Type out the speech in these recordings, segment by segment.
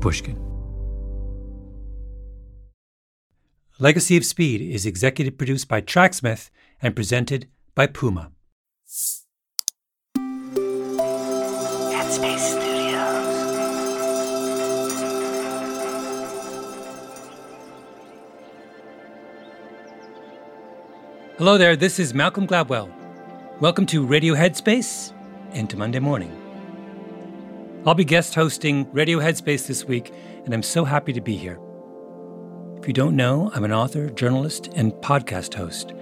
Pushkin. Legacy of Speed is executive produced by Tracksmith and presented by Puma. Headspace Studios. Hello there, this is Malcolm Gladwell. Welcome to Radio Headspace and to Monday Morning. I'll be guest hosting Radio Headspace this week, and I'm so happy to be here. If you don't know, I'm an author, journalist, and podcast host.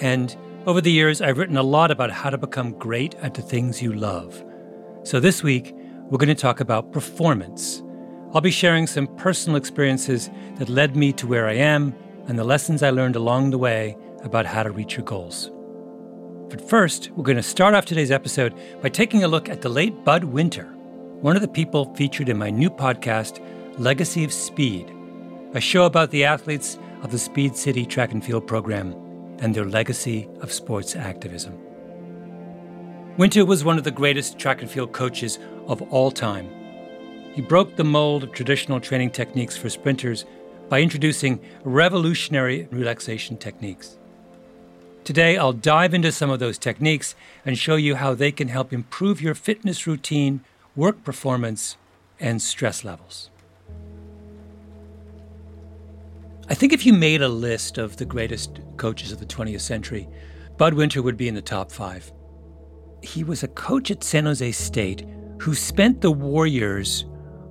And over the years, I've written a lot about how to become great at the things you love. So this week, we're going to talk about performance. I'll be sharing some personal experiences that led me to where I am and the lessons I learned along the way about how to reach your goals. But first, we're going to start off today's episode by taking a look at the late Bud Winter, one of the people featured in my new podcast, Legacy of Speed, a show about the athletes of the Speed City track and field program and their legacy of sports activism. Winter was one of the greatest track and field coaches of all time. He broke the mold of traditional training techniques for sprinters by introducing revolutionary relaxation techniques. Today, I'll dive into some of those techniques and show you how they can help improve your fitness routine, work performance, and stress levels. I think if you made a list of the greatest coaches of the 20th century, Bud Winter would be in the top five he was a coach at San Jose State who spent the Warriors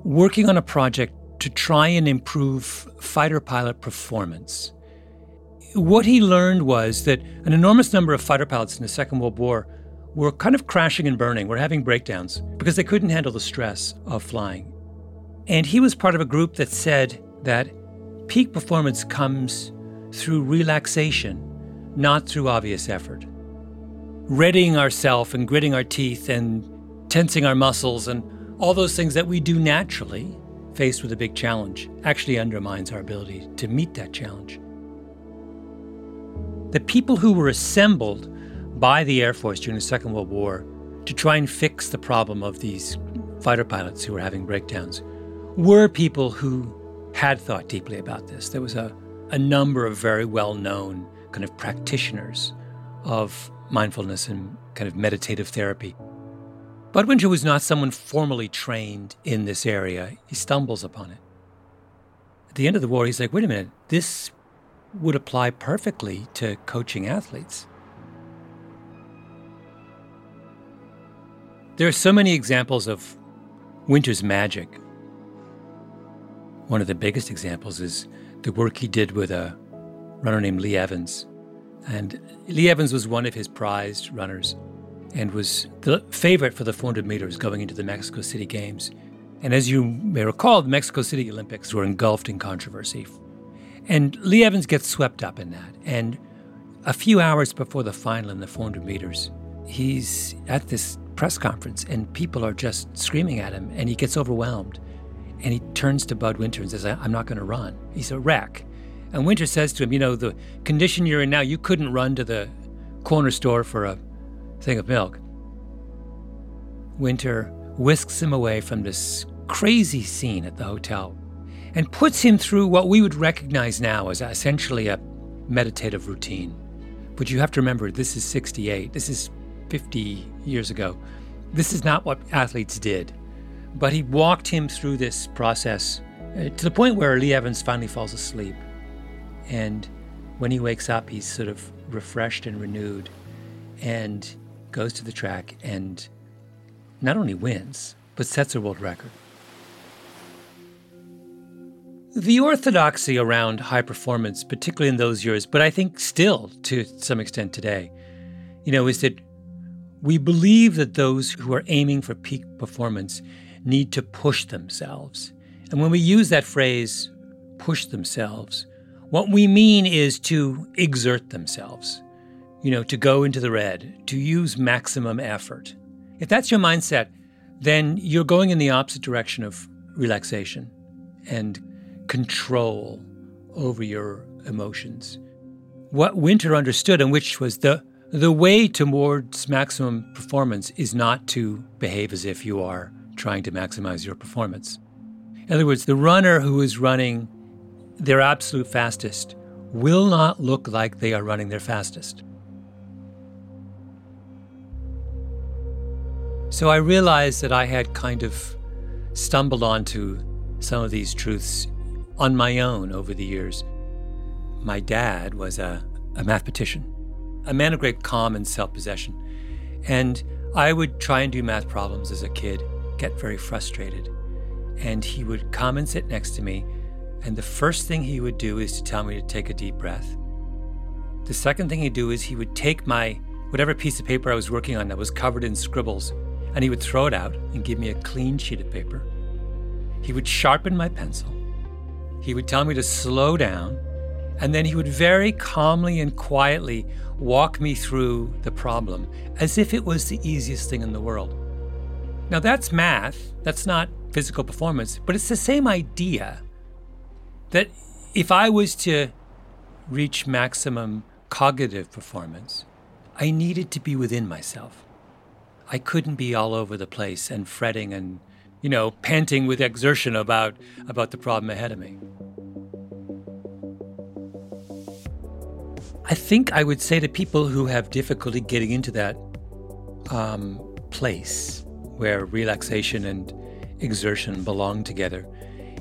working on a project to try and improve fighter pilot performance. What he learned was that an enormous number of fighter pilots in the Second World War were kind of crashing and burning, were having breakdowns because they couldn't handle the stress of flying. And he was part of a group that said that peak performance comes through relaxation, not through obvious effort readying ourselves and gritting our teeth and tensing our muscles and all those things that we do naturally faced with a big challenge actually undermines our ability to meet that challenge. The people who were assembled by the Air Force during the Second World War to try and fix the problem of these fighter pilots who were having breakdowns were people who had thought deeply about this. There was a, a number of very well known kind of practitioners of mindfulness and kind of meditative therapy. Bud Winter was not someone formally trained in this area. He stumbles upon it. At the end of the war, he's like, wait a minute, this would apply perfectly to coaching athletes. There are so many examples of Winter's magic. One of the biggest examples is the work he did with a runner named Lee Evans. And Lee Evans was one of his prized runners and was the favorite for the 400 meters going into the Mexico City Games. And as you may recall, the Mexico City Olympics were engulfed in controversy. And Lee Evans gets swept up in that. And a few hours before the final in the 400 meters, he's at this press conference and people are just screaming at him and he gets overwhelmed. And he turns to Bud Winter and says, I'm not going to run. He's a wreck. And Winter says to him, You know, the condition you're in now, you couldn't run to the corner store for a thing of milk. Winter whisks him away from this crazy scene at the hotel and puts him through what we would recognize now as essentially a meditative routine. But you have to remember, this is 68, this is 50 years ago. This is not what athletes did. But he walked him through this process uh, to the point where Lee Evans finally falls asleep. And when he wakes up, he's sort of refreshed and renewed and goes to the track and not only wins, but sets a world record. The orthodoxy around high performance, particularly in those years, but I think still to some extent today, you know, is that we believe that those who are aiming for peak performance need to push themselves. And when we use that phrase, push themselves, what we mean is to exert themselves, you know, to go into the red, to use maximum effort. If that's your mindset, then you're going in the opposite direction of relaxation and control over your emotions. What Winter understood, and which was the the way towards maximum performance, is not to behave as if you are trying to maximize your performance. In other words, the runner who is running their absolute fastest will not look like they are running their fastest. So I realized that I had kind of stumbled onto some of these truths on my own over the years. My dad was a, a mathematician, a man of great calm and self possession. And I would try and do math problems as a kid, get very frustrated. And he would come and sit next to me. And the first thing he would do is to tell me to take a deep breath. The second thing he'd do is he would take my whatever piece of paper I was working on that was covered in scribbles, and he would throw it out and give me a clean sheet of paper. He would sharpen my pencil. He would tell me to slow down, and then he would very calmly and quietly walk me through the problem as if it was the easiest thing in the world. Now, that's math, that's not physical performance, but it's the same idea that if I was to reach maximum cognitive performance, I needed to be within myself. I couldn't be all over the place and fretting and, you know, panting with exertion about, about the problem ahead of me. I think I would say to people who have difficulty getting into that um, place where relaxation and exertion belong together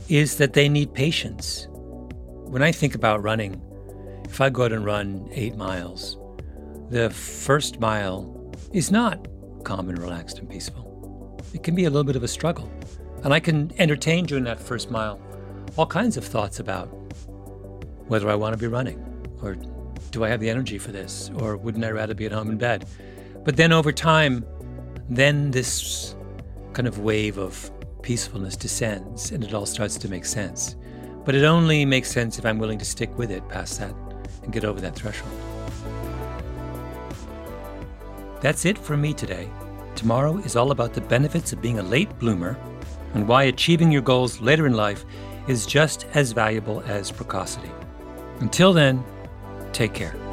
is that they need patience. When I think about running, if I go out and run eight miles, the first mile is not calm and relaxed and peaceful. It can be a little bit of a struggle. And I can entertain during that first mile all kinds of thoughts about whether I want to be running or do I have the energy for this? Or wouldn't I rather be at home in bed? But then over time, then this kind of wave of peacefulness descends and it all starts to make sense. But it only makes sense if I'm willing to stick with it past that and get over that threshold. That's it for me today. Tomorrow is all about the benefits of being a late bloomer and why achieving your goals later in life is just as valuable as precocity. Until then, Take care.